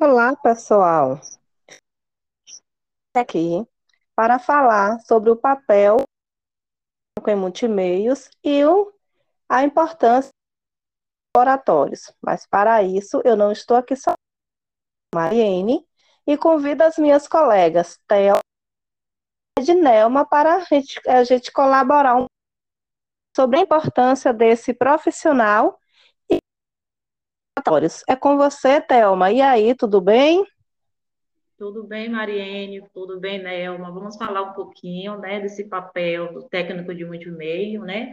Olá, pessoal. Aqui para falar sobre o papel em multimeios e o, a importância dos laboratórios. Mas para isso, eu não estou aqui só, Mariene, e convido as minhas colegas, Theo e Nelma, para a gente, a gente colaborar um sobre a importância desse profissional laboratórios. É com você, Thelma. E aí, tudo bem? Tudo bem, Mariene, tudo bem, Nelma. Vamos falar um pouquinho, né, desse papel do técnico de multimeio, né,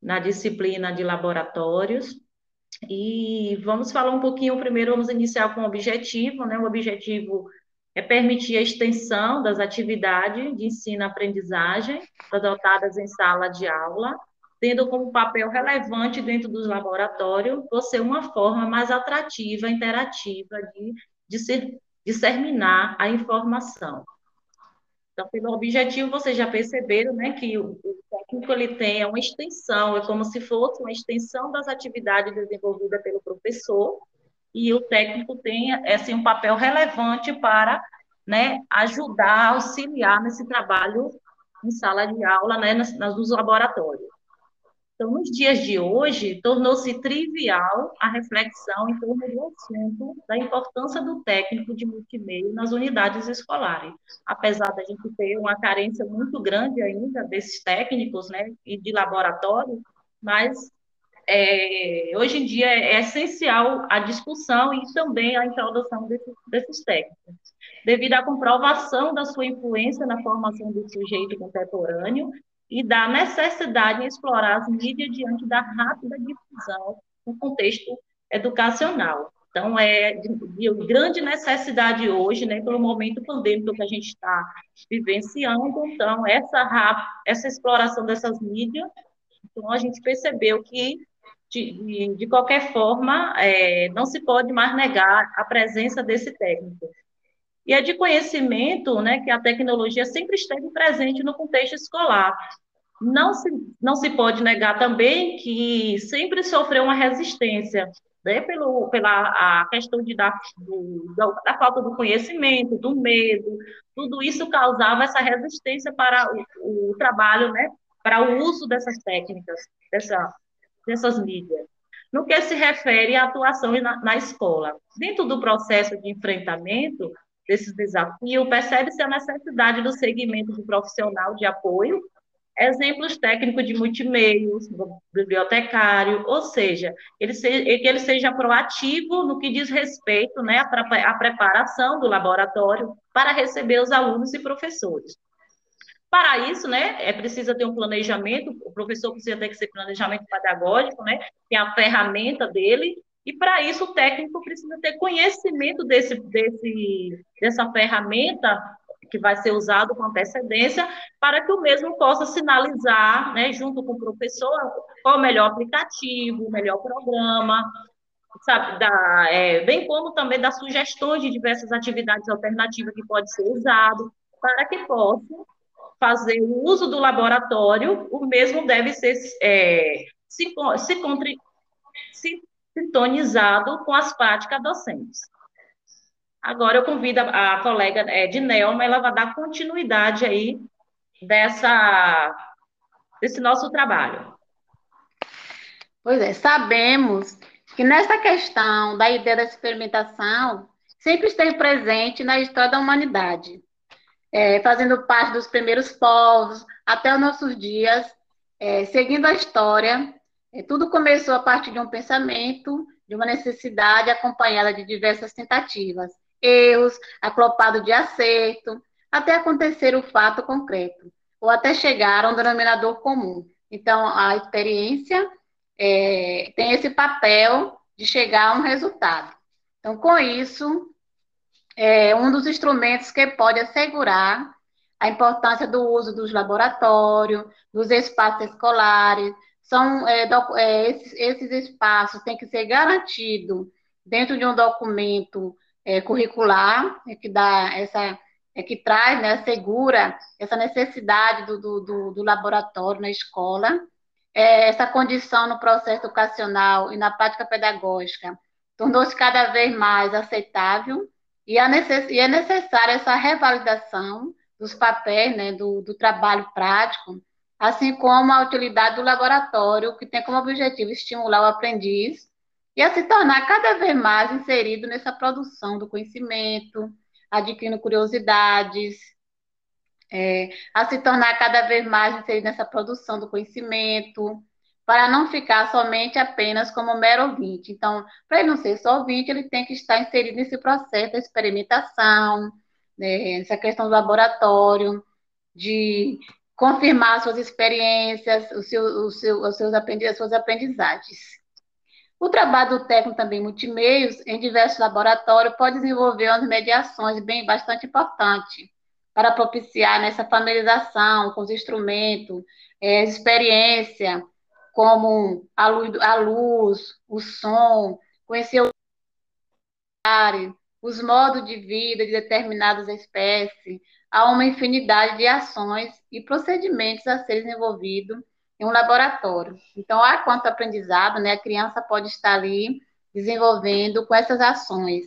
na disciplina de laboratórios. E vamos falar um pouquinho, primeiro vamos iniciar com o objetivo, né, o objetivo é permitir a extensão das atividades de ensino-aprendizagem adotadas em sala de aula, tendo como papel relevante dentro dos laboratórios ser uma forma mais atrativa, interativa de, de ser disseminar a informação. Então, pelo objetivo, vocês já perceberam né, que o, o técnico ele tem uma extensão, é como se fosse uma extensão das atividades desenvolvidas pelo professor, e o técnico tem assim, um papel relevante para né, ajudar, auxiliar nesse trabalho em sala de aula, né, nas, nos laboratórios. Então, nos dias de hoje, tornou-se trivial a reflexão em torno do assunto da importância do técnico de multimeio nas unidades escolares. Apesar da gente ter uma carência muito grande ainda desses técnicos, né, e de laboratório, mas é, hoje em dia é essencial a discussão e também a introdução desses, desses técnicos, devido à comprovação da sua influência na formação do sujeito contemporâneo e da necessidade de explorar as mídias diante da rápida difusão no contexto educacional. Então, é de grande necessidade hoje, né, pelo momento pandêmico que a gente está vivenciando, então, essa, essa exploração dessas mídias, então, a gente percebeu que, de, de qualquer forma, é, não se pode mais negar a presença desse técnico. E é de conhecimento né, que a tecnologia sempre esteve presente no contexto escolar. Não se, não se pode negar também que sempre sofreu uma resistência né, pelo, pela a questão de, da, do, da, da, falta do conhecimento, do medo, tudo isso causava essa resistência para o, o trabalho, né, para o uso dessas técnicas, dessa, dessas mídias. No que se refere à atuação na, na escola, dentro do processo de enfrentamento, desses desafios, percebe-se a necessidade do segmento de profissional de apoio, exemplos técnicos de multimeios, bibliotecário, ou seja, ele seja, que ele seja proativo no que diz respeito né, à, preparação do laboratório para receber os alunos e professores. Para isso, né, é preciso ter um planejamento, o professor precisa ter que ser planejamento pedagógico, né, é a ferramenta dele, e para isso o técnico precisa ter conhecimento desse, desse, dessa ferramenta que vai ser usado com antecedência, para que o mesmo possa sinalizar, né, junto com o professor, qual o melhor aplicativo, o melhor programa, sabe, da, é, bem como também dar sugestões de diversas atividades alternativas que pode ser usado, para que possa fazer o uso do laboratório, o mesmo deve ser é, se, se, se sintonizado com as práticas docentes. Agora eu convido a, a colega é, de Nelma, ela vai dar continuidade aí dessa, desse nosso trabalho. Pois é, sabemos que nessa questão da ideia da experimentação sempre esteve presente na história da humanidade, é, fazendo parte dos primeiros povos até os nossos dias, é, seguindo a história, é, tudo começou a partir de um pensamento, de uma necessidade acompanhada de diversas tentativas, erros, aclopado de acerto, até acontecer o fato concreto, ou até chegar a um denominador comum. Então, a experiência é, tem esse papel de chegar a um resultado. Então, com isso, é um dos instrumentos que pode assegurar a importância do uso dos laboratórios, dos espaços escolares, são é, é, esses, esses, espaços têm que ser garantidos dentro de um documento é, curricular é que dá essa é que traz, né, assegura essa necessidade do, do, do laboratório na escola, é, essa condição no processo educacional e na prática pedagógica tornou-se cada vez mais aceitável E, necess, e é necessária essa revalidação dos papéis, né, do, do trabalho prático, assim como a utilidade do laboratório, que tem como objetivo estimular o aprendiz e a se tornar cada vez mais inserido nessa produção do conhecimento, adquirindo curiosidades, é, a se tornar cada vez mais inserido nessa produção do conhecimento, para não ficar somente apenas como mero ouvinte. Então, para ele não ser só ouvinte, ele tem que estar inserido nesse processo da experimentação, né, questão do laboratório, de confirmar suas experiências, o seu, o seu, os seus aprendiz, as suas aprendizagens. O trabalho do técnico também multimeios em diversos laboratórios pode desenvolver umas mediações bem bastante importantes para propiciar nessa familiarização com os instrumentos, é, experiência, como a luz, a luz, o som, conhecer o os modos de vida de determinadas espécies, há uma infinidade de ações e procedimentos a serem desenvolvidos em um laboratório. Então, há quanto aprendizado, né, a criança pode estar ali desenvolvendo com essas ações.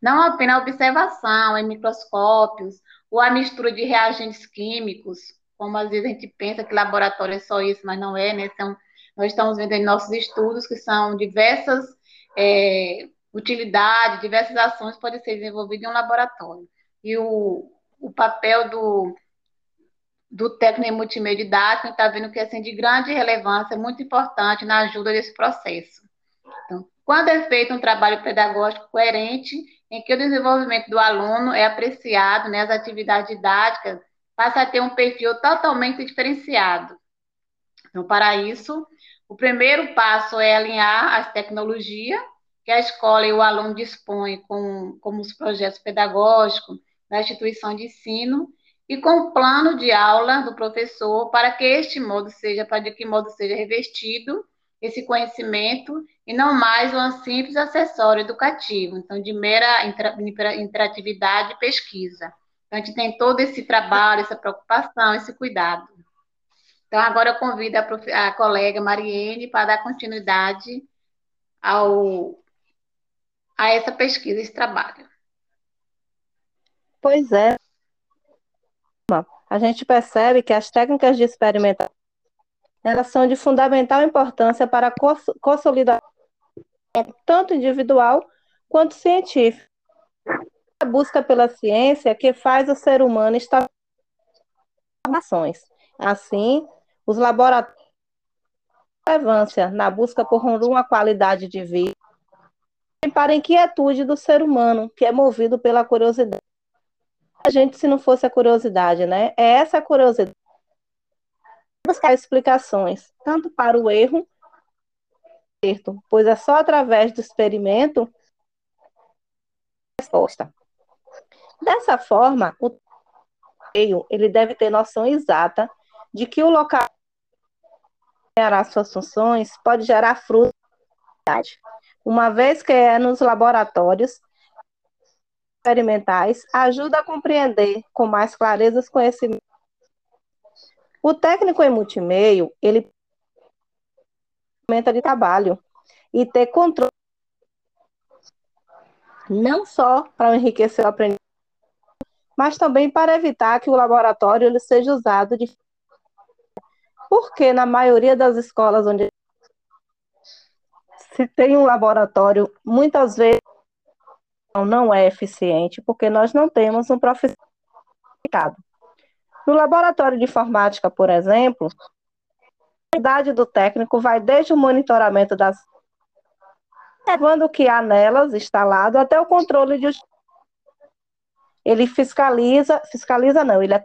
Não apenas a observação em microscópios ou a mistura de reagentes químicos, como às vezes a gente pensa que laboratório é só isso, mas não é, né? São, nós estamos vendo em nossos estudos que são diversas é, utilidades, diversas ações podem ser desenvolvidas em um laboratório. E o, o papel do, do técnico em multimídia didático está vendo que é assim, de grande relevância, muito importante na ajuda desse processo. Então, quando é feito um trabalho pedagógico coerente, em que o desenvolvimento do aluno é apreciado, né, as atividades didáticas passa a ter um perfil totalmente diferenciado. Então, para isso, o primeiro passo é alinhar as tecnologias que a escola e o aluno dispõem com, como os projetos pedagógicos da instituição de ensino e com o plano de aula do professor para que este modo seja, para que modo seja revestido esse conhecimento e não mais um simples acessório educativo, então de mera interatividade e pesquisa. Então, a gente tem todo esse trabalho, essa preocupação, esse cuidado. Então, agora eu convido a, prof... a colega Mariene para dar continuidade ao... a essa pesquisa, esse trabalho. Pois é. A gente percebe que as técnicas de experimentação elas são de fundamental importância para a consolidação tanto individual quanto científica a busca pela ciência que faz o ser humano estar informações. Assim, os laboratórios relevância na busca por uma qualidade de vida para a inquietude do ser humano, que é movido pela curiosidade. A gente, se não fosse a curiosidade, né? É essa curiosidade buscar explicações, tanto para o erro, pois é só através do experimento resposta. Dessa forma, o meio ele deve ter noção exata de que o local gerar suas funções pode gerar frutos uma vez que é nos laboratórios experimentais, ajuda a compreender com mais clareza os conhecimentos. O técnico em multimeio, ele de trabalho e ter controle não só para enriquecer o aprendizado, mas também para evitar que o laboratório ele seja usado de porque na maioria das escolas onde se tem um laboratório, muitas vezes não é eficiente, porque nós não temos um profissional. No laboratório de informática, por exemplo, a idade do técnico vai desde o monitoramento das levando o que há nelas instalado até o controle de ele fiscaliza, fiscaliza não, ele é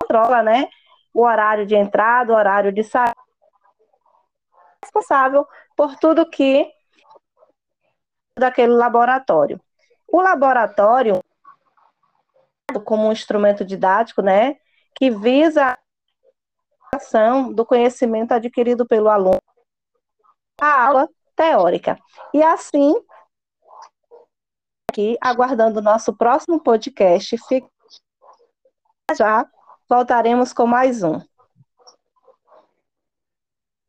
controla, né, o horário de entrada, o horário de saída, responsável por tudo que daquele laboratório. O laboratório como um instrumento didático, né, que visa a ação do conhecimento adquirido pelo aluno, a aula teórica. E assim, aqui, aguardando o nosso próximo podcast. Já voltaremos com mais um.